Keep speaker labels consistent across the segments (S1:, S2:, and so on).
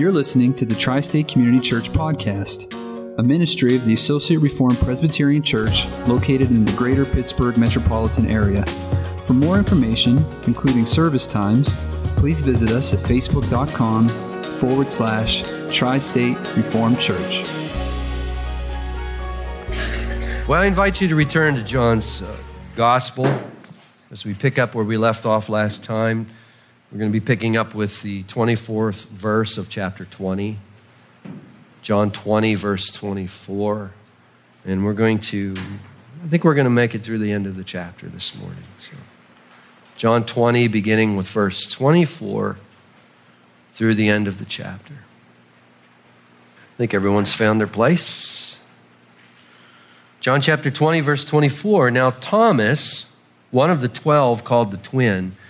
S1: You're listening to the Tri State Community Church Podcast, a ministry of the Associate Reformed Presbyterian Church located in the greater Pittsburgh metropolitan area. For more information, including service times, please visit us at facebook.com forward slash Tri State Reformed Church.
S2: Well, I invite you to return to John's uh, Gospel as we pick up where we left off last time. We're going to be picking up with the 24th verse of chapter 20, John 20, verse 24. And we're going to, I think we're going to make it through the end of the chapter this morning. So, John 20, beginning with verse 24 through the end of the chapter. I think everyone's found their place. John chapter 20, verse 24. Now, Thomas, one of the twelve called the twin,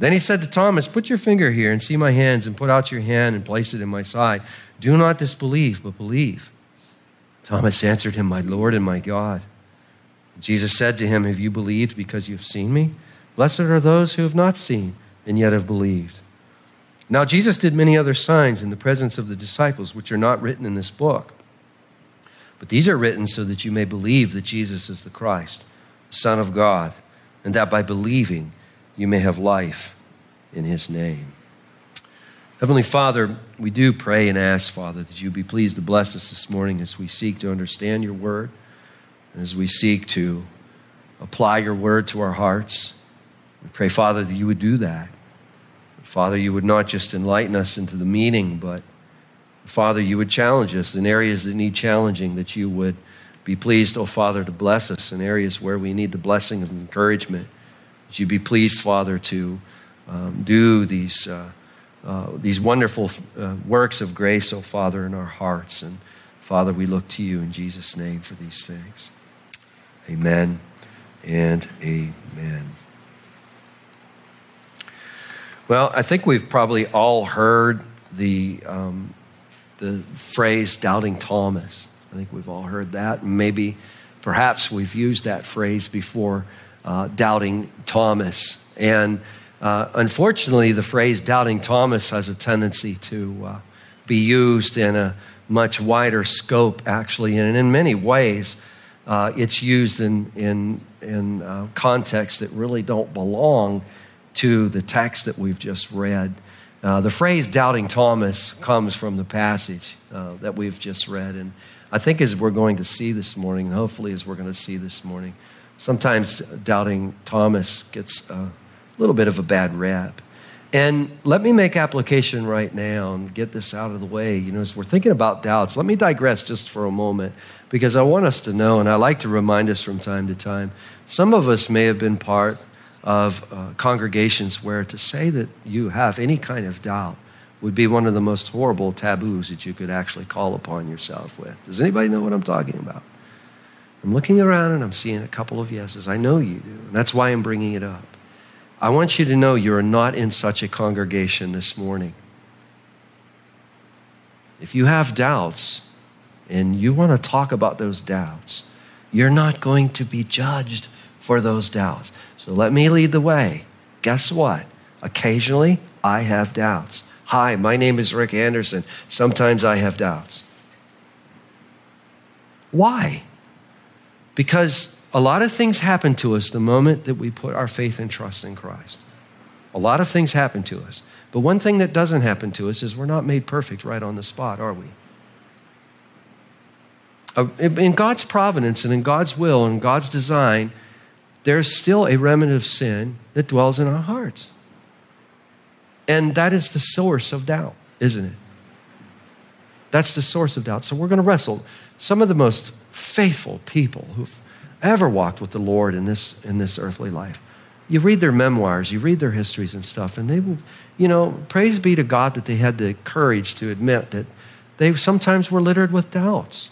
S2: Then he said to Thomas, Put your finger here and see my hands, and put out your hand and place it in my side. Do not disbelieve, but believe. Thomas answered him, My Lord and my God. Jesus said to him, Have you believed because you have seen me? Blessed are those who have not seen and yet have believed. Now, Jesus did many other signs in the presence of the disciples, which are not written in this book. But these are written so that you may believe that Jesus is the Christ, the Son of God, and that by believing, you may have life in his name. Heavenly Father, we do pray and ask, Father, that you be pleased to bless us this morning as we seek to understand your word, and as we seek to apply your word to our hearts. We pray, Father, that you would do that. Father, you would not just enlighten us into the meaning, but Father, you would challenge us in areas that need challenging, that you would be pleased, oh Father, to bless us in areas where we need the blessing and encouragement. That you be pleased, Father, to um, do these, uh, uh, these wonderful uh, works of grace, oh Father, in our hearts. And Father, we look to you in Jesus' name for these things. Amen and amen. Well, I think we've probably all heard the, um, the phrase doubting Thomas. I think we've all heard that. Maybe, perhaps we've used that phrase before uh, doubting Thomas. And uh, unfortunately, the phrase doubting Thomas has a tendency to uh, be used in a much wider scope, actually, and in many ways, uh, it's used in, in, in uh, contexts that really don't belong to the text that we've just read. Uh, the phrase doubting Thomas comes from the passage that we've just read. And I think as we're going to see this morning, and hopefully as we're going to see this morning, Sometimes doubting Thomas gets a little bit of a bad rap. And let me make application right now and get this out of the way. You know, as we're thinking about doubts, let me digress just for a moment because I want us to know, and I like to remind us from time to time, some of us may have been part of uh, congregations where to say that you have any kind of doubt would be one of the most horrible taboos that you could actually call upon yourself with. Does anybody know what I'm talking about? I'm looking around and I'm seeing a couple of yeses. I know you do. And that's why I'm bringing it up. I want you to know you're not in such a congregation this morning. If you have doubts and you want to talk about those doubts, you're not going to be judged for those doubts. So let me lead the way. Guess what? Occasionally, I have doubts. Hi, my name is Rick Anderson. Sometimes I have doubts. Why? Because a lot of things happen to us the moment that we put our faith and trust in Christ. A lot of things happen to us. But one thing that doesn't happen to us is we're not made perfect right on the spot, are we? Uh, in God's providence and in God's will and God's design, there's still a remnant of sin that dwells in our hearts. And that is the source of doubt, isn't it? That's the source of doubt. So we're going to wrestle. Some of the most faithful people who've ever walked with the Lord in this, in this earthly life. You read their memoirs, you read their histories and stuff, and they will, you know, praise be to God that they had the courage to admit that they sometimes were littered with doubts.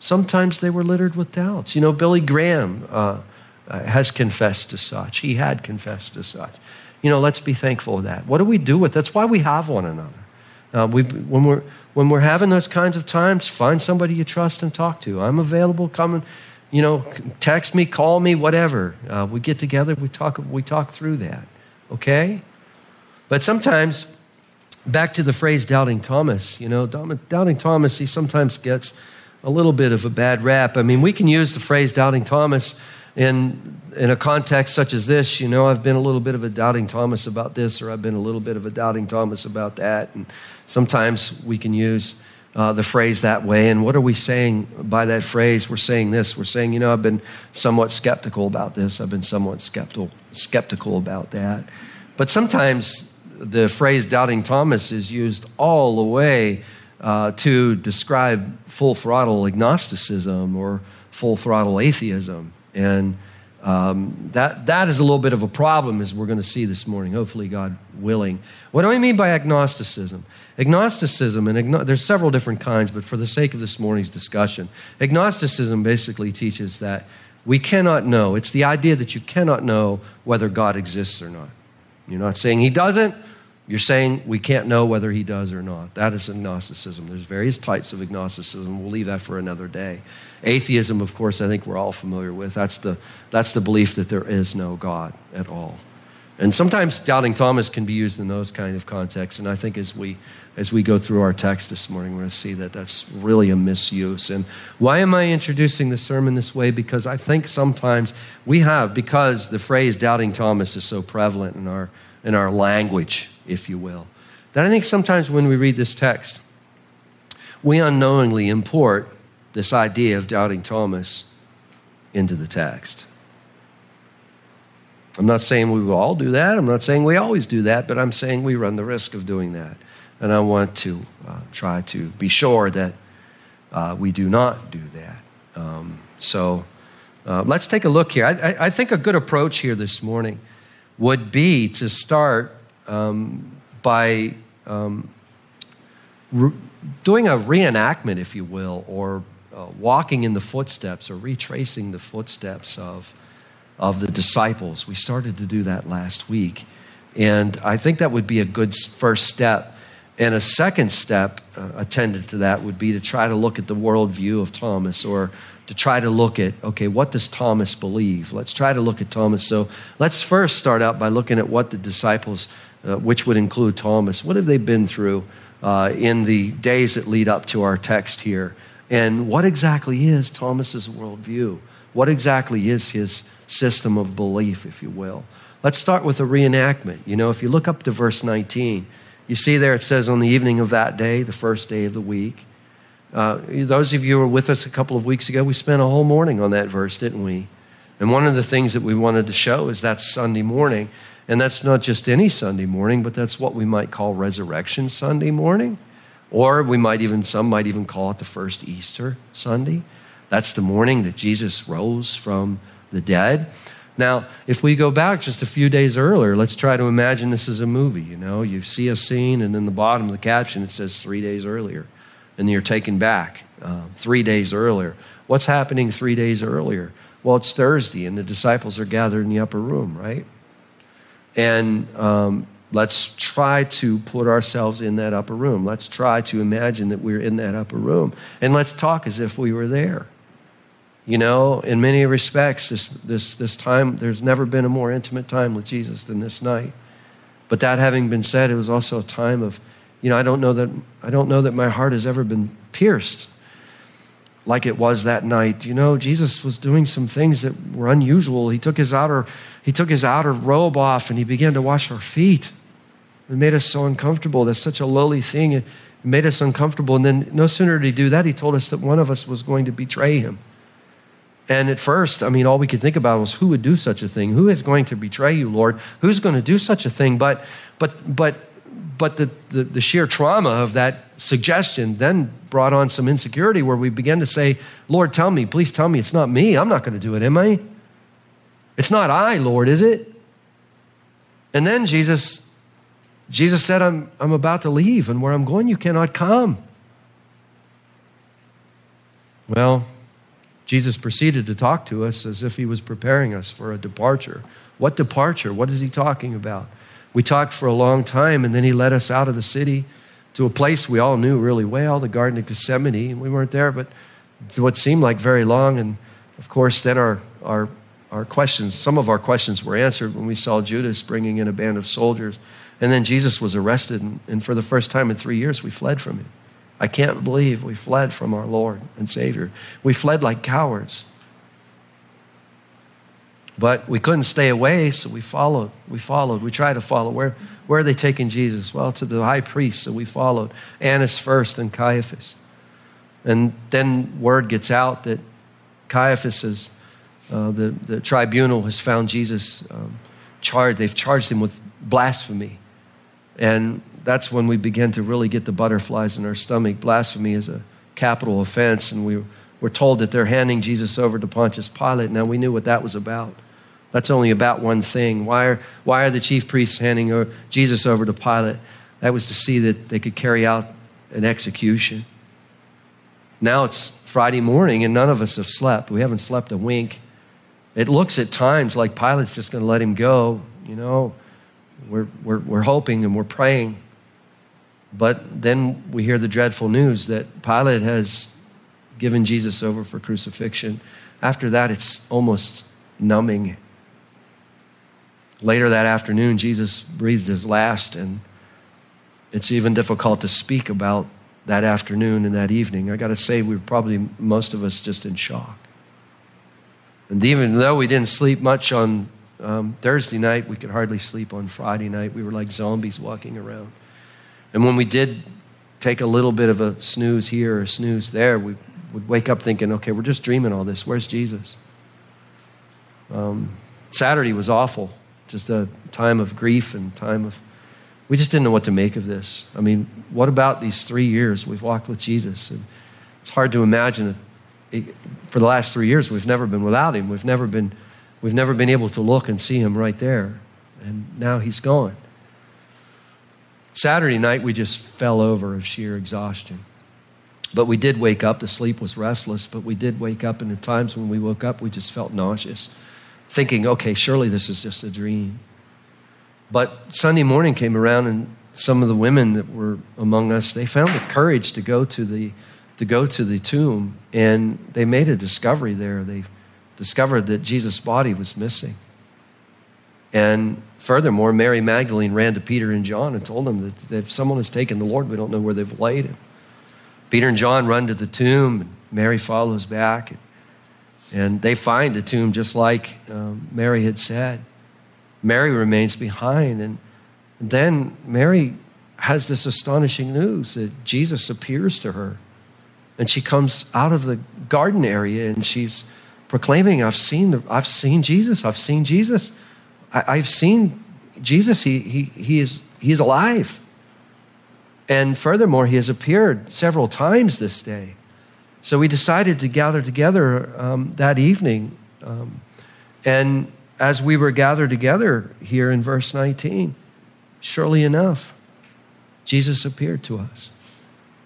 S2: Sometimes they were littered with doubts. You know, Billy Graham uh, uh, has confessed to such. He had confessed to such. You know, let's be thankful of that. What do we do with that? That's why we have one another. Uh, we, when, we're, when we're having those kinds of times, find somebody you trust and talk to. I'm available. Come and, you know, text me, call me, whatever. Uh, we get together, we talk, we talk through that. Okay? But sometimes, back to the phrase doubting Thomas, you know, doubting Thomas, he sometimes gets a little bit of a bad rap. I mean, we can use the phrase doubting Thomas in, in a context such as this. You know, I've been a little bit of a doubting Thomas about this, or I've been a little bit of a doubting Thomas about that. And sometimes we can use uh, the phrase that way. And what are we saying by that phrase? We're saying this. We're saying, you know, I've been somewhat skeptical about this. I've been somewhat skeptical, skeptical about that. But sometimes the phrase doubting Thomas is used all the way uh, to describe full throttle agnosticism or full throttle atheism. And um, that, that is a little bit of a problem, as we're going to see this morning, hopefully, God willing. What do I mean by agnosticism? Agnosticism, and agno- there's several different kinds, but for the sake of this morning's discussion, agnosticism basically teaches that we cannot know. It's the idea that you cannot know whether God exists or not. You're not saying He doesn't, you're saying we can't know whether he does or not. That is agnosticism. There's various types of agnosticism. We'll leave that for another day. Atheism, of course, I think we're all familiar with. That's the, that's the belief that there is no God at all. And sometimes doubting Thomas can be used in those kind of contexts. And I think as we, as we go through our text this morning, we're going to see that that's really a misuse. And why am I introducing the sermon this way? Because I think sometimes we have, because the phrase doubting Thomas is so prevalent in our, in our language if you will. That I think sometimes when we read this text, we unknowingly import this idea of doubting Thomas into the text. I'm not saying we will all do that. I'm not saying we always do that, but I'm saying we run the risk of doing that. And I want to uh, try to be sure that uh, we do not do that. Um, so uh, let's take a look here. I, I, think a good approach here this morning would be to start um, by um, re- doing a reenactment, if you will, or uh, walking in the footsteps or retracing the footsteps of, of the disciples. We started to do that last week. And I think that would be a good first step. And a second step uh, attended to that would be to try to look at the worldview of Thomas or to try to look at, okay, what does Thomas believe? Let's try to look at Thomas. So let's first start out by looking at what the disciples uh, which would include Thomas. What have they been through uh, in the days that lead up to our text here? And what exactly is Thomas's worldview? What exactly is his system of belief, if you will? Let's start with a reenactment. You know, if you look up to verse 19, you see there it says, on the evening of that day, the first day of the week. Uh, those of you who were with us a couple of weeks ago, we spent a whole morning on that verse, didn't we? And one of the things that we wanted to show is that Sunday morning and that's not just any Sunday morning, but that's what we might call Resurrection Sunday morning. Or we might even, some might even call it the first Easter Sunday. That's the morning that Jesus rose from the dead. Now, if we go back just a few days earlier, let's try to imagine this is a movie. You know, you see a scene, and in the bottom of the caption it says three days earlier, and you're taken back uh, three days earlier. What's happening three days earlier? Well, it's Thursday, and the disciples are gathered in the upper room, right? And um, let's try to put ourselves in that upper room. Let's try to imagine that we're in that upper room. And let's talk as if we were there. You know, in many respects, this, this, this time, there's never been a more intimate time with Jesus than this night. But that having been said, it was also a time of, you know, I don't know that, I don't know that my heart has ever been pierced like it was that night. You know, Jesus was doing some things that were unusual. He took his outer, he took his outer robe off and he began to wash our feet. It made us so uncomfortable. That's such a lowly thing. It made us uncomfortable. And then no sooner did he do that, he told us that one of us was going to betray him. And at first, I mean, all we could think about was who would do such a thing? Who is going to betray you, Lord? Who's going to do such a thing? But, but, but but the, the, the, sheer trauma of that suggestion then brought on some insecurity where we began to say, Lord, tell me, please tell me it's not me. I'm not going to do it, am I? It's not I, Lord, is it? And then Jesus, Jesus said, I'm, I'm about to leave, and where I'm going, you cannot come. Well, Jesus proceeded to talk to us as if he was preparing us for a departure. What departure? What is he talking about? We talked for a long time, and then he led us out of the city to a place we all knew really well, the Garden of Gethsemane. We weren't there, but what seemed like very long. And of course, then our, our, our questions, some of our questions were answered when we saw Judas bringing in a band of soldiers. And then Jesus was arrested, and, and for the first time in three years, we fled from him. I can't believe we fled from our Lord and Savior. We fled like cowards. But we couldn't stay away, so we followed. We followed. We tried to follow. Where, where are they taking Jesus? Well, to the high priest, so we followed. Annas first, and Caiaphas. And then word gets out that Caiaphas is, uh, the, the tribunal has found Jesus um, charged. They've charged him with blasphemy. And that's when we begin to really get the butterflies in our stomach. Blasphemy is a capital offense, and we were told that they're handing Jesus over to Pontius Pilate. Now, we knew what that was about. That's only about one thing. Why are, why are the chief priests handing Jesus over to Pilate? That was to see that they could carry out an execution. Now it's Friday morning, and none of us have slept. We haven't slept a wink. It looks at times like Pilate's just going to let him go. You know, we're, we're, we're hoping and we're praying. But then we hear the dreadful news that Pilate has given Jesus over for crucifixion. After that, it's almost numbing. Later that afternoon, Jesus breathed his last, and it's even difficult to speak about that afternoon and that evening. I got to say, we were probably, most of us, just in shock. And even though we didn't sleep much on um, Thursday night, we could hardly sleep on Friday night. We were like zombies walking around. And when we did take a little bit of a snooze here or a snooze there, we would wake up thinking, okay, we're just dreaming all this. Where's Jesus? Um, Saturday was awful, just a time of grief and time of. We just didn't know what to make of this. I mean, what about these three years we've walked with Jesus? And it's hard to imagine. It, for the last three years, we've never been without him. We've never been, we've never been able to look and see him right there. And now he's gone. Saturday night, we just fell over of sheer exhaustion. But we did wake up. The sleep was restless, but we did wake up. And at times when we woke up, we just felt nauseous, thinking, okay, surely this is just a dream. But Sunday morning came around, and some of the women that were among us, they found the courage to go to the, to go to the tomb, and they made a discovery there. They discovered that Jesus' body was missing. And furthermore, Mary Magdalene ran to Peter and John and told them that, that if someone has taken the Lord, we don't know where they've laid him. Peter and John run to the tomb, and Mary follows back. And, and they find the tomb just like um, Mary had said. Mary remains behind. And, then Mary has this astonishing news that Jesus appears to her. And she comes out of the garden area and she's proclaiming, I've seen, the, I've seen Jesus. I've seen Jesus. I, have seen Jesus, he, he, he, is, he is alive. And furthermore, he has appeared several times this day. So we decided to gather together um, that evening. Um, and as we were gathered together here in verse 19, surely enough, Jesus appeared to us.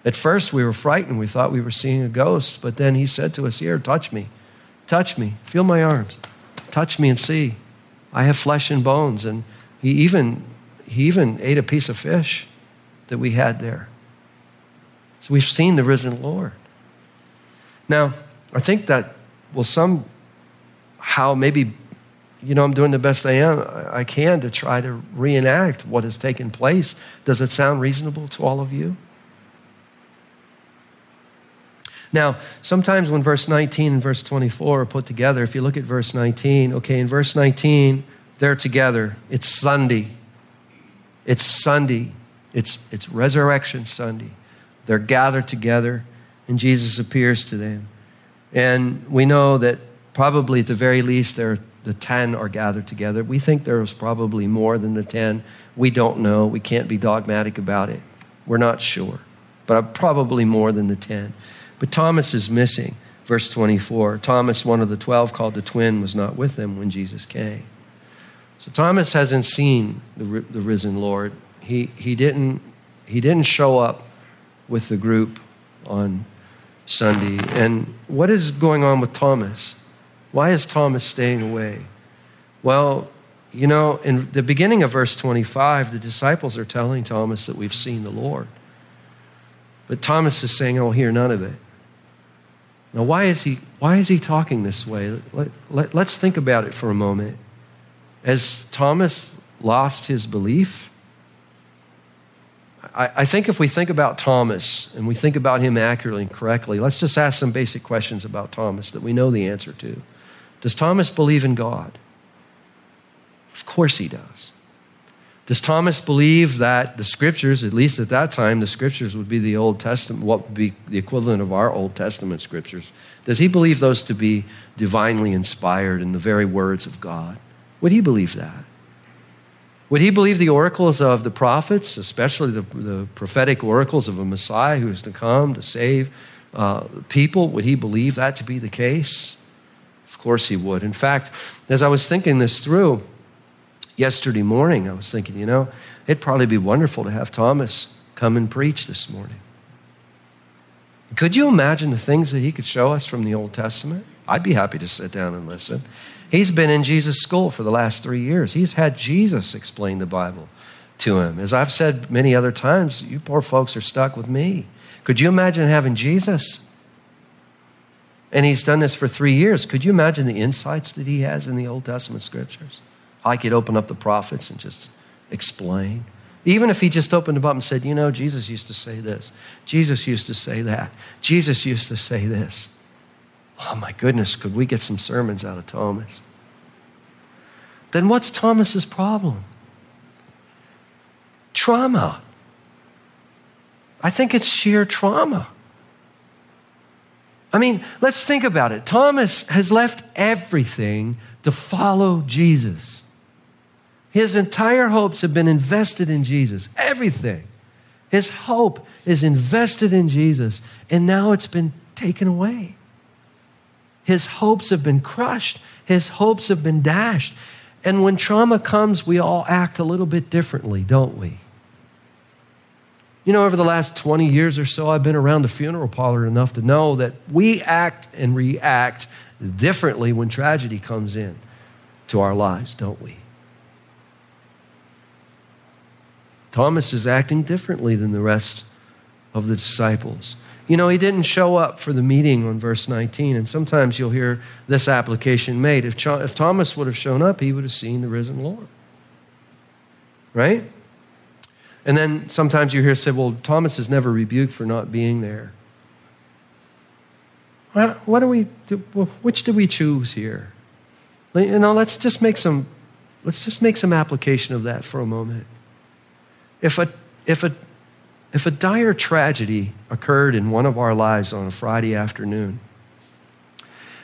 S2: At first, we were frightened. We thought we were seeing a ghost. But then he said to us, Here, touch me. Touch me. Feel my arms. Touch me and see. I have flesh and bones. And he even, he even ate a piece of fish that we had there. So we've seen the risen Lord. Now, I think that will somehow maybe, you know, I'm doing the best I am I can to try to reenact what has taken place. Does it sound reasonable to all of you? Now, sometimes when verse 19 and verse 24 are put together, if you look at verse 19, okay, in verse 19, they're together. It's Sunday. It's Sunday. It's, it's Resurrection Sunday. They're gathered together, and Jesus appears to them. And we know that probably at the very least, there, the 10 are gathered together. We think there was probably more than the 10. We don't know. We can't be dogmatic about it. We're not sure. But probably more than the 10. But Thomas is missing. Verse 24 Thomas, one of the 12, called the twin, was not with them when Jesus came. So Thomas hasn't seen the, the risen Lord. He, he, didn't, he didn't show up with the group on Sunday. And what is going on with Thomas? Why is Thomas staying away? Well, you know, in the beginning of verse 25, the disciples are telling Thomas that we've seen the Lord. But Thomas is saying, oh, I will hear none of it. Now, why is he, why is he talking this way? Let, let, let's think about it for a moment. Has Thomas lost his belief? I, I think if we think about Thomas and we think about him accurately and correctly, let's just ask some basic questions about Thomas that we know the answer to. Does Thomas believe in God? Of course he does. Does Thomas believe that the scriptures, at least at that time, the scriptures would be the Old Testament, what would be the equivalent of our Old Testament scriptures? Does he believe those to be divinely inspired in the very words of God? Would he believe that? Would he believe the oracles of the prophets, especially the, the prophetic oracles of a Messiah who is to come to save uh, people? Would he believe that to be the case? Of course he would. In fact, as I was thinking this through, yesterday morning, I was thinking, you know, it'd probably be wonderful to have Thomas come and preach this morning. Could you imagine the things that he could show us from the Old Testament? I'd be happy to sit down and listen. He's been in Jesus' school for the last three years. He's had Jesus explain the Bible to him. As I've said many other times, you poor folks are stuck with me. Could you imagine having Jesus? And he's done this for three years. Could you imagine the insights that he has in the Old Testament scriptures? I could open up the prophets and just explain. Even if he just opened them up and said, You know, Jesus used to say this, Jesus used to say that, Jesus used to say this. Oh my goodness, could we get some sermons out of Thomas? Then what's Thomas's problem? Trauma. I think it's sheer trauma. I mean, let's think about it. Thomas has left everything to follow Jesus. His entire hopes have been invested in Jesus. Everything. His hope is invested in Jesus, and now it's been taken away. His hopes have been crushed, his hopes have been dashed. And when trauma comes, we all act a little bit differently, don't we? You know, over the last 20 years or so, I've been around the funeral parlor enough to know that we act and react differently when tragedy comes in to our lives, don't we? Thomas is acting differently than the rest of the disciples. You know, he didn't show up for the meeting on verse 19, and sometimes you'll hear this application made. If, if Thomas would have shown up, he would have seen the risen Lord. Right? And then sometimes you hear said, well, Thomas is never rebuked for not being there. Well, what do we do? Which do we choose here? You know, let's just make some let's just make some application of that for a moment. If a, if, a, if a dire tragedy occurred in one of our lives on a Friday afternoon,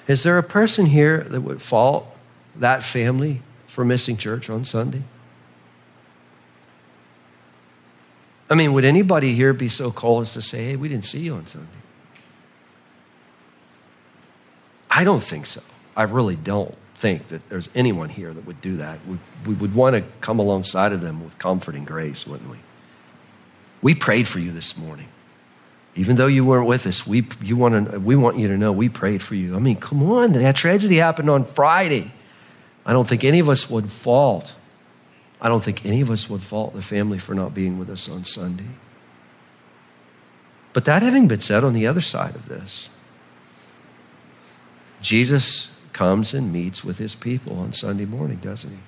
S2: is there a person here that would fault that family for missing church on Sunday? I mean, would anybody here be so cold as to say, hey, we didn't see you on Sunday? I don't think so. I really don't think that there's anyone here that would do that. We, we would want to come alongside of them with comfort and grace, wouldn't we? We prayed for you this morning. Even though you weren't with us, we, you want to, we want you to know we prayed for you. I mean, come on, that tragedy happened on Friday. I don't think any of us would fault. I don't think any of us would fault the family for not being with us on Sunday. But that having been said on the other side of this, Jesus comes and meets with his people on Sunday morning, doesn't he?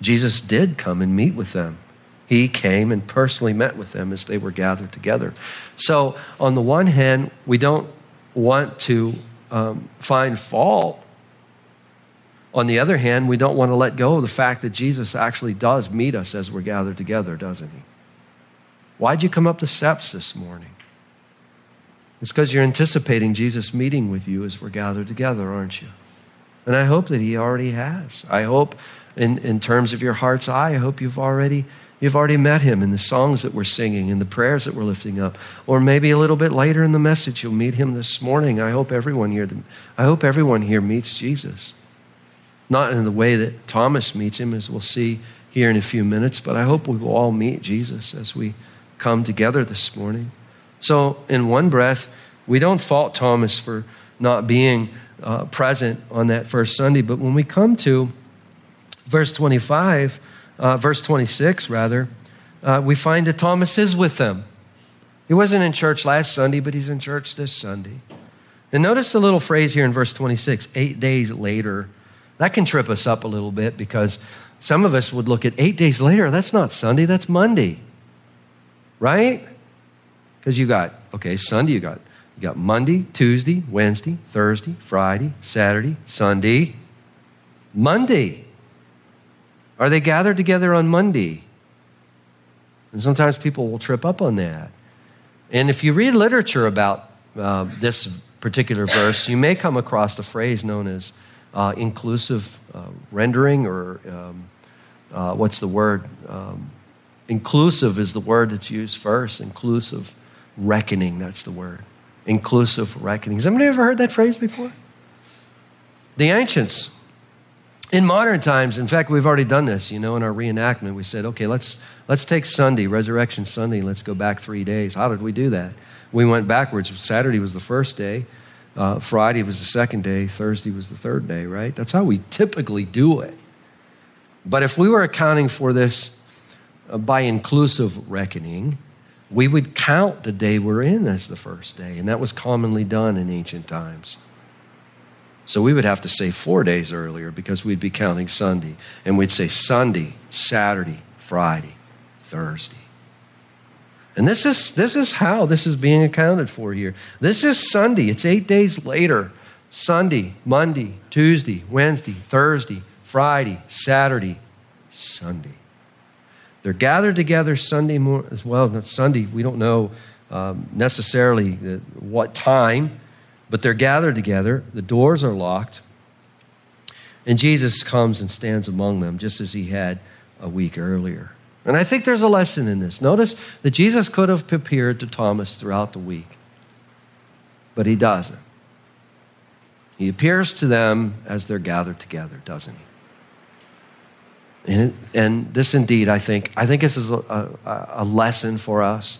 S2: Jesus did come and meet with them. He came and personally met with them as they were gathered together. So, on the one hand, we don't want to um, find fault. On the other hand, we don't want to let go of the fact that Jesus actually does meet us as we're gathered together, doesn't he? Why'd you come up the steps this morning? It's because you're anticipating Jesus meeting with you as we're gathered together, aren't you? And I hope that He already has. I hope, in, in terms of your heart's eye, I hope you've already, you've already met Him in the songs that we're singing, in the prayers that we're lifting up. Or maybe a little bit later in the message, you'll meet Him this morning. I hope everyone here, I hope everyone here meets Jesus. Not in the way that Thomas meets Him, as we'll see here in a few minutes, but I hope we will all meet Jesus as we come together this morning. So, in one breath, we don't fault Thomas for not being uh, present on that first Sunday, but when we come to verse 25, uh, verse 26, rather, uh, we find that Thomas is with them. He wasn't in church last Sunday, but he's in church this Sunday. And notice the little phrase here in verse 26 eight days later. That can trip us up a little bit because some of us would look at eight days later, that's not Sunday, that's Monday. Right? Because you got, okay, Sunday, you got, you got Monday, Tuesday, Wednesday, Thursday, Friday, Saturday, Sunday, Monday. Are they gathered together on Monday? And sometimes people will trip up on that. And if you read literature about uh, this particular verse, you may come across a phrase known as uh, inclusive uh, rendering, or um, uh, what's the word? Um, inclusive is the word that's used first. Inclusive reckoning, that's the word. Inclusive reckoning. Has anybody ever heard that phrase before? The ancients, in modern times, in fact, we've already done this, you know, in our reenactment. We said, okay, let's, let's take Sunday, Resurrection Sunday, let's go back three days. How did we do that? We went backwards. Saturday was the first day, uh, Friday was the second day, Thursday was the third day, right? That's how we typically do it. But if we were accounting for this uh, by inclusive reckoning, we would count the day we're in as the first day, and that was commonly done in ancient times. So we would have to say four days earlier because we'd be counting Sunday. And we'd say Sunday, Saturday, Friday, Thursday. And this is, this is how this is being accounted for here. This is Sunday. It's eight days later. Sunday, Monday, Tuesday, Wednesday, Thursday, Friday, Saturday, Sunday. They're gathered together Sunday morning as well. Not Sunday, we don't know um, necessarily the, what time but they're gathered together, the doors are locked, and Jesus comes and stands among them just as he had a week earlier. And I think there's a lesson in this. Notice that Jesus could have appeared to Thomas throughout the week, but he doesn't. He appears to them as they're gathered together, doesn't he? And, and this indeed, I think, I think this is a, a, a lesson for us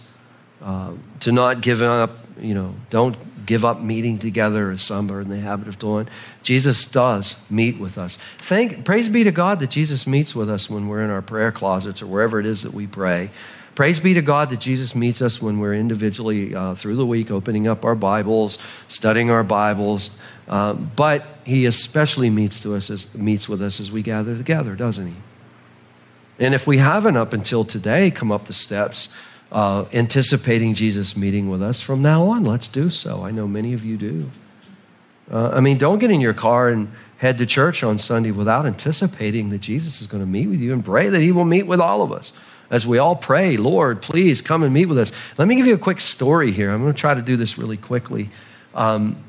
S2: uh, to not give up, you know, don't give up meeting together as some are in the habit of doing. Jesus does meet with us. Thank, praise be to God that Jesus meets with us when we're in our prayer closets or wherever it is that we pray. Praise be to God that Jesus meets us when we're individually uh, through the week opening up our Bibles, studying our Bibles. Um, but He especially meets to us as, meets with us as we gather together, doesn't He? And if we haven't up until today come up the steps uh, anticipating Jesus meeting with us, from now on, let's do so. I know many of you do. Uh, I mean, don't get in your car and head to church on Sunday without anticipating that Jesus is going to meet with you and pray that he will meet with all of us. As we all pray, Lord, please come and meet with us. Let me give you a quick story here. I'm going to try to do this really quickly. Um,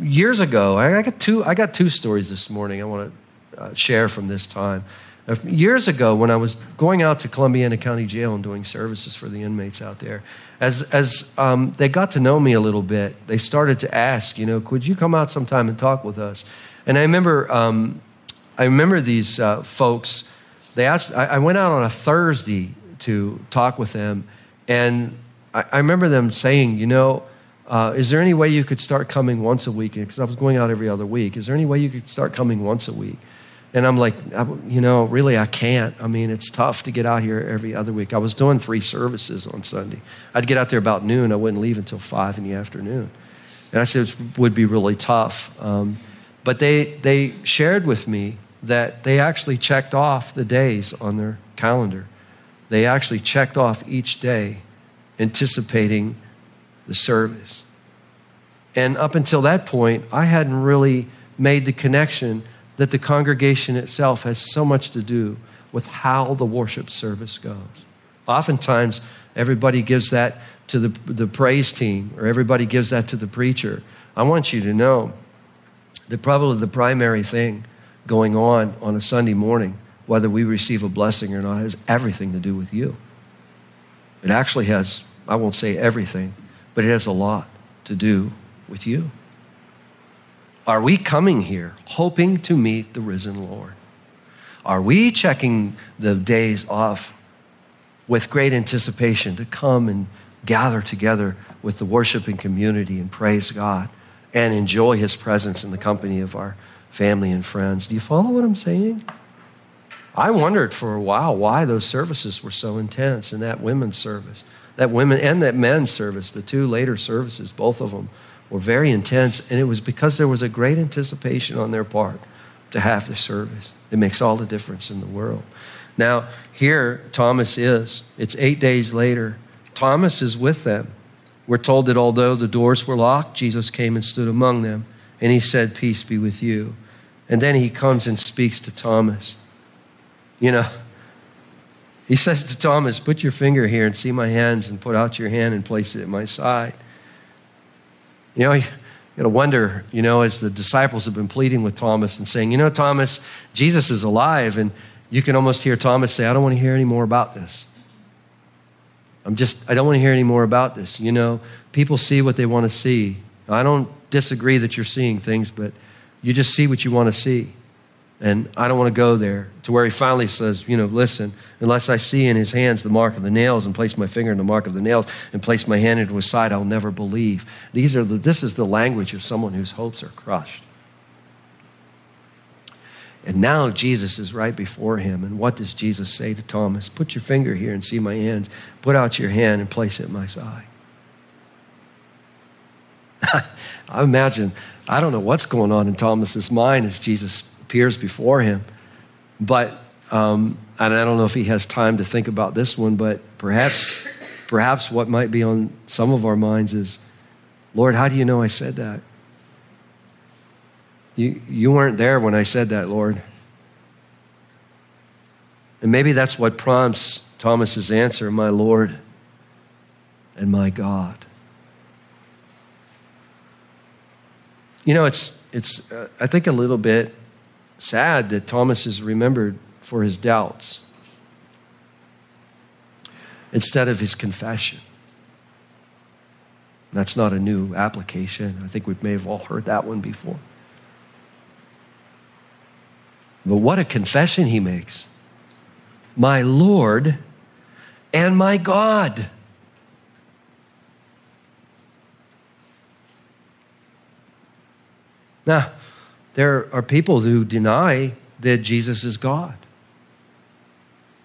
S2: years ago, I got, two, I got two stories this morning I want to uh, share from this time. Years ago, when I was going out to Columbiana County Jail and doing services for the inmates out there, as, as um, they got to know me a little bit, they started to ask, you know, could you come out sometime and talk with us? And I remember, um, I remember these uh, folks. They asked. I, I, went out on a Thursday to talk with them, and I, I remember them saying, you know, uh, is there any way you could start coming once a week? Because I was going out every other week. Is there any way you could start coming once a week? And I'm like, you know, really, I can't. I mean, it's tough to get out here every other week. I was doing three services on Sunday. I'd get out there about noon. I wouldn't leave until five in the afternoon. And I said it would be really tough. Um, but they, they shared with me that they actually checked off the days on their calendar. They actually checked off each day, anticipating the service. And up until that point, I hadn't really made the connection that the congregation itself has so much to do with how the worship service goes. Oftentimes, everybody gives that to the, the praise team or everybody gives that to the preacher. I want you to know that probably the primary thing going on on a Sunday morning, whether we receive a blessing or not, has everything to do with you. It actually has, I won't say everything, but it has a lot to do with you. Are we coming here hoping to meet the risen Lord? Are we checking the days off with great anticipation to come and gather together with the worshiping community and praise God and enjoy His presence in the company of our family and friends. Do you follow what I'm saying? I wondered for a while why those services were so intense and that women's service, that women and that men's service, the two later services, both of them were very intense. And it was because there was a great anticipation on their part to have the service. It makes all the difference in the world. Now, here Thomas is. It's eight days later. Thomas is with them. We're told that although the doors were locked, Jesus came and stood among them, and he said, Peace be with you. And then he comes and speaks to Thomas. You know, he says to Thomas, Put your finger here and see my hands, and put out your hand and place it at my side. You know, you got to wonder, you know, as the disciples have been pleading with Thomas and saying, You know, Thomas, Jesus is alive. And you can almost hear Thomas say, I don't want to hear any more about this. I'm just, I don't want to hear any more about this. You know, people see what they want to see. I don't disagree that you're seeing things, but you just see what you want to see. And I don't want to go there to where he finally says, you know, listen, unless I see in his hands the mark of the nails and place my finger in the mark of the nails and place my hand into his side, I'll never believe. These are the, this is the language of someone whose hopes are crushed. And now Jesus is right before him. And what does Jesus say to Thomas? Put your finger here and see my hands. Put out your hand and place it in my side. I imagine, I don't know what's going on in Thomas's mind as Jesus appears before him. But, um, and I don't know if he has time to think about this one, but perhaps, perhaps what might be on some of our minds is, Lord, how do you know I said that? You, you weren't there when I said that, Lord. And maybe that's what prompts Thomas's answer, my Lord and my God. You know, it's, it's uh, I think, a little bit sad that Thomas is remembered for his doubts instead of his confession. That's not a new application. I think we may have all heard that one before. But what a confession he makes. My Lord and my God. Now, there are people who deny that Jesus is God.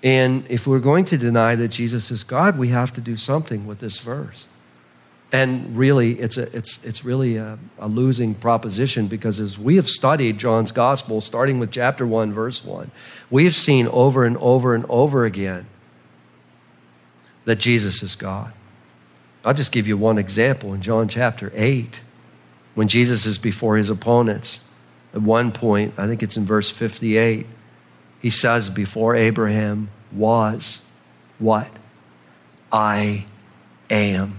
S2: And if we're going to deny that Jesus is God, we have to do something with this verse. And really, it's, a, it's, it's really a, a, losing proposition because as we have studied John's gospel, starting with chapter 1, verse 1, we've seen over and over and over again that Jesus is God. I'll just give you one example in John chapter 8, when Jesus is before his opponents. At one point, I think it's in verse 58, he says, Before Abraham was what? I am.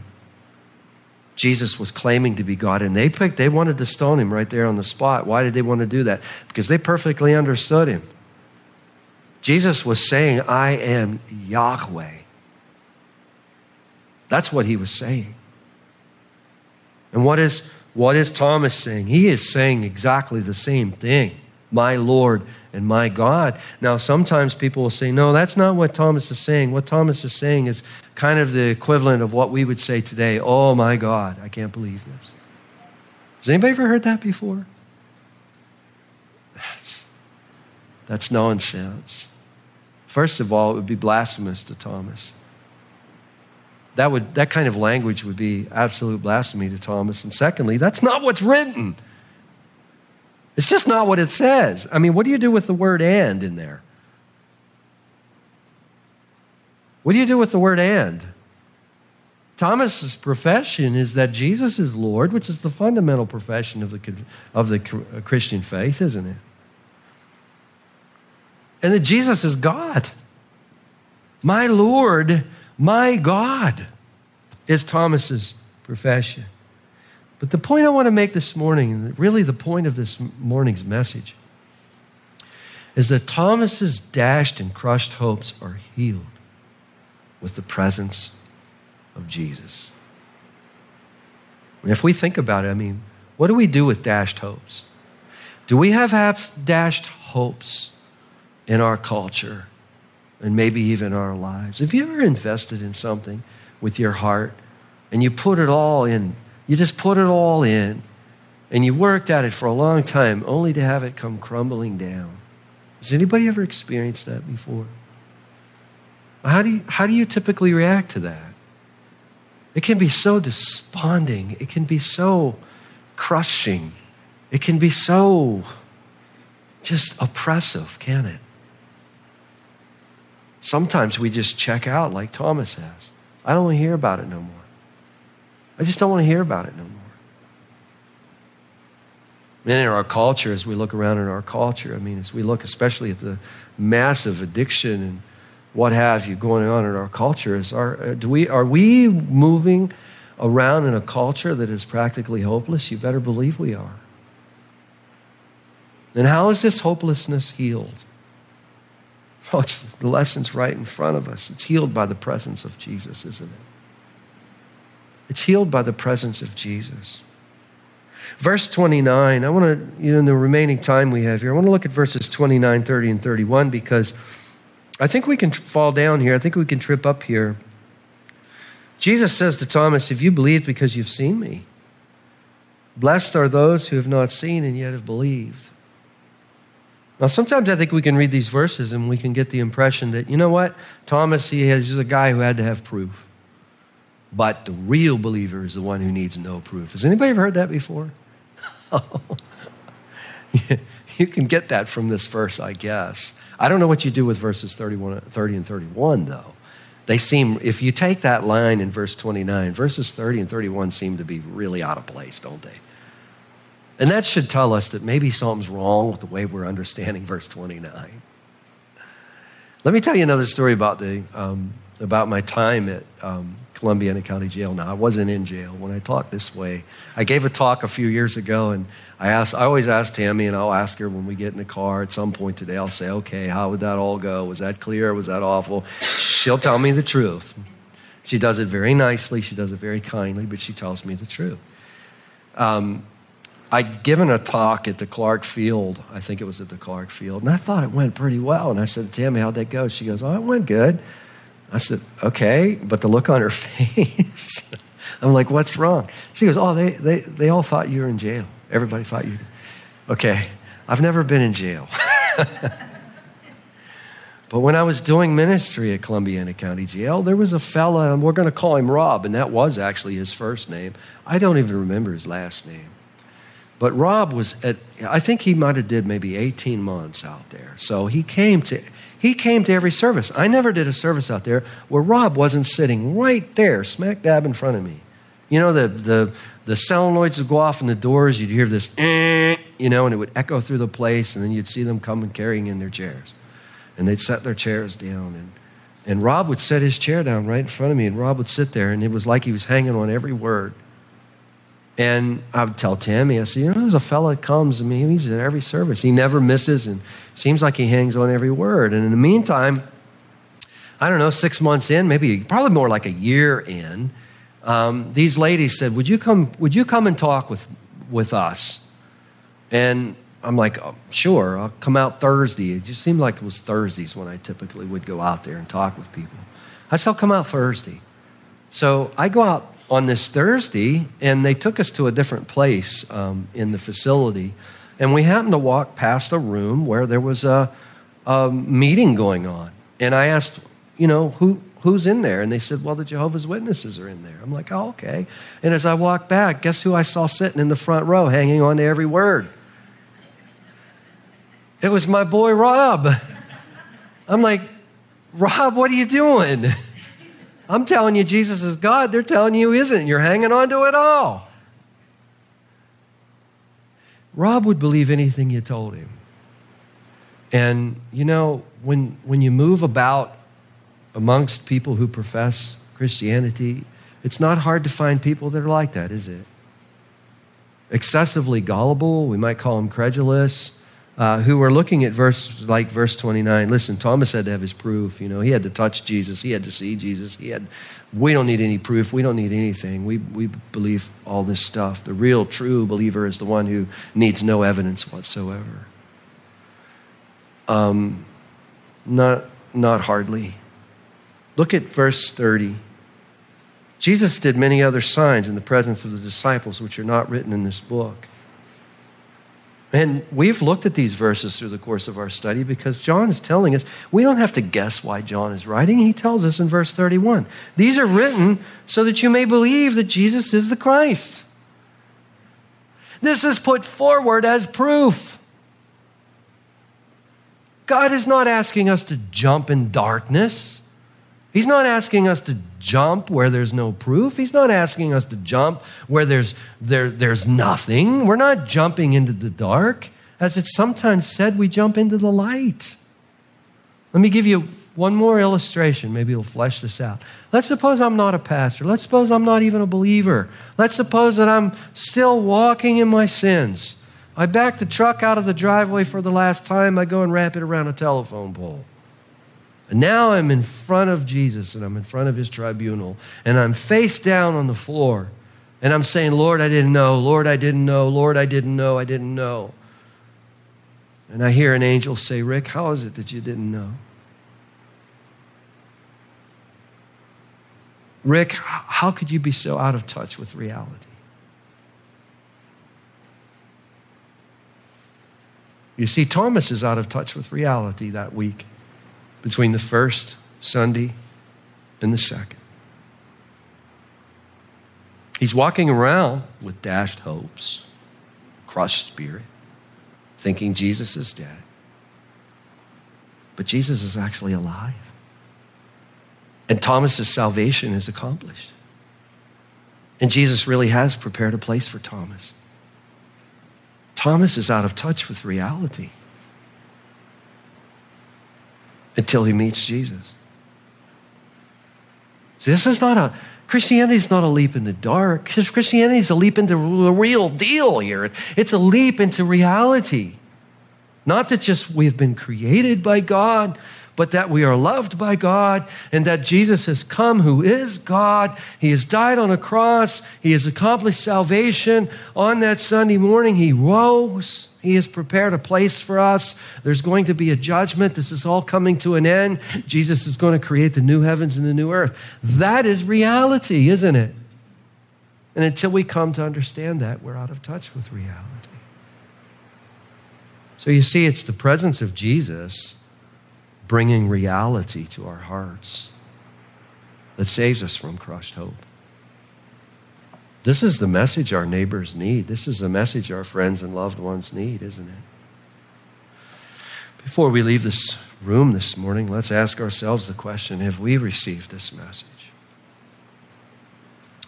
S2: Jesus was claiming to be God, and they picked, they wanted to stone him right there on the spot. Why did they want to do that? Because they perfectly understood him. Jesus was saying, I am Yahweh. That's what he was saying. And what is, what is Thomas saying? He is saying exactly the same thing my Lord and my God. Now, sometimes people will say, no, that's not what Thomas is saying. What Thomas is saying is kind of the equivalent of what we would say today oh my God, I can't believe this. Has anybody ever heard that before? That's, that's nonsense. First of all, it would be blasphemous to Thomas. That, would, that kind of language would be absolute blasphemy to Thomas. And secondly, that's not what's written. It's just not what it says. I mean, what do you do with the word and in there? What do you do with the word and? Thomas's profession is that Jesus is Lord, which is the fundamental profession of the, of the uh, Christian faith, isn't it? And that Jesus is God. My Lord, my God, is Thomas's profession. But the point I want to make this morning, and really the point of this morning's message, is that Thomas's dashed and crushed hopes are healed with the presence of Jesus. And if we think about it, I mean, what do we do with dashed hopes? Do we have dashed hopes in our culture and maybe even our lives? Have you ever invested in something with your heart and you put it all in. You just put it all in. And you worked at it for a long time only to have it come crumbling down. Has anybody ever experienced that before? How do you, how do you typically react to that? It can be so desponding. It can be so crushing. It can be so just oppressive, can it? Sometimes we just check out like Thomas has. I don't want to hear about it no more. I just don't want to hear about it no more. And in our culture, as we look around in our culture, I mean, as we look especially at the massive addiction and what have you going on in our culture, is our, uh, do we, are we moving around in a culture that is practically hopeless? You better believe we are. And how is this hopelessness healed? It's, the lesson's right in front of us. It's healed by the presence of Jesus, isn't it? It's healed by the presence of Jesus. Verse 29, I want to, you know, in the remaining time we have here, I want to look at verses 29, 30, and 31 because I think we can fall down here. I think we can trip up here. Jesus says to Thomas, If you believe because you've seen me, blessed are those who have not seen and yet have believed. Now, sometimes I think we can read these verses and we can get the impression that, you know what? Thomas, he is a guy who had to have proof. But the real believer is the one who needs no proof. Has anybody ever heard that before? you can get that from this verse, I guess. I don't know what you do with verses 31, 30 and 31, though. They seem, if you take that line in verse 29, verses 30 and 31 seem to be really out of place, don't they? And that should tell us that maybe something's wrong with the way we're understanding verse 29. Let me tell you another story about, the, um, about my time at um, Columbiana County Jail. Now, I wasn't in jail when I talked this way. I gave a talk a few years ago, and I, asked, I always ask Tammy, and I'll ask her when we get in the car at some point today, I'll say, okay, how would that all go? Was that clear? Was that awful? She'll tell me the truth. She does it very nicely, she does it very kindly, but she tells me the truth. Um, I'd given a talk at the Clark Field. I think it was at the Clark Field. And I thought it went pretty well. And I said, Tammy, how'd that go? She goes, Oh, it went good. I said, okay, but the look on her face, I'm like, what's wrong? She goes, oh, they, they, they all thought you were in jail. Everybody thought you. Okay, I've never been in jail. but when I was doing ministry at Columbiana County Jail, there was a fella, and we're going to call him Rob, and that was actually his first name. I don't even remember his last name. But Rob was at, I think he might have did maybe 18 months out there. So he came to, he came to every service. I never did a service out there where Rob wasn't sitting right there, smack dab in front of me. You know, the, the, the solenoids would go off in the doors, you'd hear this, eh, you know, and it would echo through the place, and then you'd see them coming carrying in their chairs. And they'd set their chairs down. And, and Rob would set his chair down right in front of me, and Rob would sit there, and it was like he was hanging on every word. And I would tell Tammy, I said, you know, there's a fellow that comes, I mean, he's at every service. He never misses and seems like he hangs on every word. And in the meantime, I don't know, six months in, maybe probably more like a year in, um, these ladies said, would you come, would you come and talk with, with us? And I'm like, oh, sure, I'll come out Thursday. It just seemed like it was Thursdays when I typically would go out there and talk with people. I said, I'll come out Thursday. So I go out on this Thursday, and they took us to a different place um, in the facility. And we happened to walk past a room where there was a, a meeting going on. And I asked, you know, who, who's in there? And they said, well, the Jehovah's Witnesses are in there. I'm like, oh, okay. And as I walked back, guess who I saw sitting in the front row, hanging on to every word? It was my boy Rob. I'm like, Rob, what are you doing? I'm telling you Jesus is God. They're telling you isn't. You're hanging on to it all. Rob would believe anything you told him. And you know, when, when you move about amongst people who profess Christianity, it's not hard to find people that are like that, is it? Excessively gullible, we might call them credulous, uh, who were looking at verse like verse 29 listen thomas had to have his proof you know. He had to touch jesus. He had to see jesus. He had we don't need any proof. We don't need anything. We, we believe all this stuff. The real true believer is the one who needs no evidence whatsoever. Um, not not hardly. Look at verse 30 Jesus did many other signs in the presence of the disciples, which are not written in this book. And we've looked at these verses through the course of our study because John is telling us we don't have to guess why John is writing. He tells us in verse 31 These are written so that you may believe that Jesus is the Christ. This is put forward as proof. God is not asking us to jump in darkness. He's not asking us to jump where there's no proof. He's not asking us to jump where there's, there, there's nothing. We're not jumping into the dark. As it's sometimes said, we jump into the light. Let me give you one more illustration. Maybe we'll flesh this out. Let's suppose I'm not a pastor. Let's suppose I'm not even a believer. Let's suppose that I'm still walking in my sins. I back the truck out of the driveway for the last time. I go and wrap it around a telephone pole. Now I'm in front of Jesus and I'm in front of his tribunal and I'm face down on the floor and I'm saying, Lord, I didn't know. Lord, I didn't know. Lord, I didn't know. I didn't know. And I hear an angel say, Rick, how is it that you didn't know? Rick, how could you be so out of touch with reality? You see, Thomas is out of touch with reality that week between the first Sunday and the second. He's walking around with dashed hopes, crushed spirit, thinking Jesus is dead. But Jesus is actually alive. And Thomas's salvation is accomplished. And Jesus really has prepared a place for Thomas. Thomas is out of touch with reality until he meets Jesus. This is not a Christianity is not a leap in the dark. Christianity is a leap into the real deal here. It's a leap into reality. Not that just we've been created by God, but that we are loved by God and that Jesus has come, who is God. He has died on a cross. He has accomplished salvation. On that Sunday morning, He rose. He has prepared a place for us. There's going to be a judgment. This is all coming to an end. Jesus is going to create the new heavens and the new earth. That is reality, isn't it? And until we come to understand that, we're out of touch with reality. So you see, it's the presence of Jesus bringing reality to our hearts that saves us from crushed hope. This is the message our neighbors need. This is the message our friends and loved ones need, isn't it? Before we leave this room this morning, let's ask ourselves the question Have we received this message?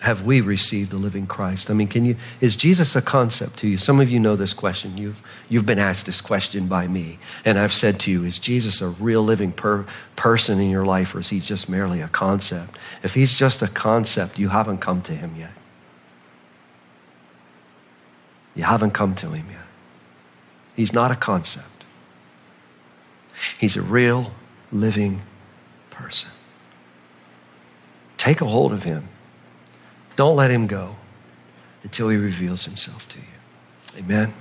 S2: have we received the living Christ? I mean, can you, is Jesus a concept to you? Some of you know this question. You've, you've been asked this question by me. And I've said to you, is Jesus a real living per, person in your life or is he just merely a concept? If he's just a concept, you haven't come to him yet. You haven't come to him yet. He's not a concept, he's a real living person. Take a hold of him don't let him go until he reveals himself to you. Amen.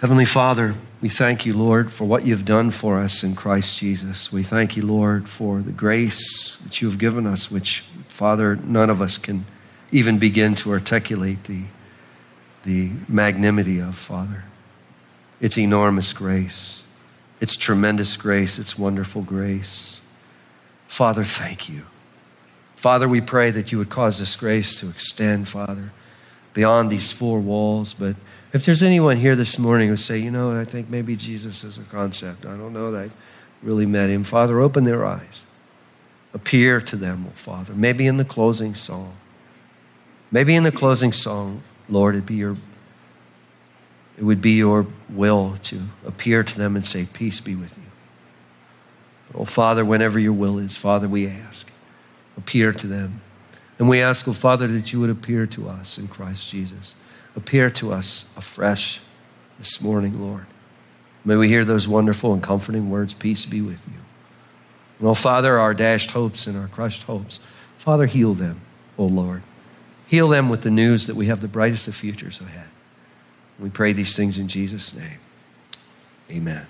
S2: Heavenly Father, we thank you, Lord, for what you've done for us in Christ Jesus. We thank you, Lord, for the grace that you have given us, which, Father, none of us can even begin to articulate the, the magnanimity of, Father. It's enormous grace. It's tremendous grace. It's wonderful grace. Father, thank you. Father, we pray that you would cause this grace to extend, Father, beyond these four walls. But if there's anyone here this morning who say, you know, I think maybe Jesus is a concept, I don't know that I really met him, Father, open their eyes. Appear to them, oh Father. Maybe in the closing song. Maybe in the closing song, Lord, it'd be your it would be your will to appear to them and say, Peace be with you. Oh, Father, whenever your will is, Father, we ask appear to them. And we ask, oh Father, that you would appear to us in Christ Jesus. Appear to us afresh this morning, Lord. May we hear those wonderful and comforting words, peace be with you. And oh Father, our dashed hopes and our crushed hopes, Father, heal them, oh Lord. Heal them with the news that we have the brightest of futures ahead. We pray these things in Jesus' name. Amen.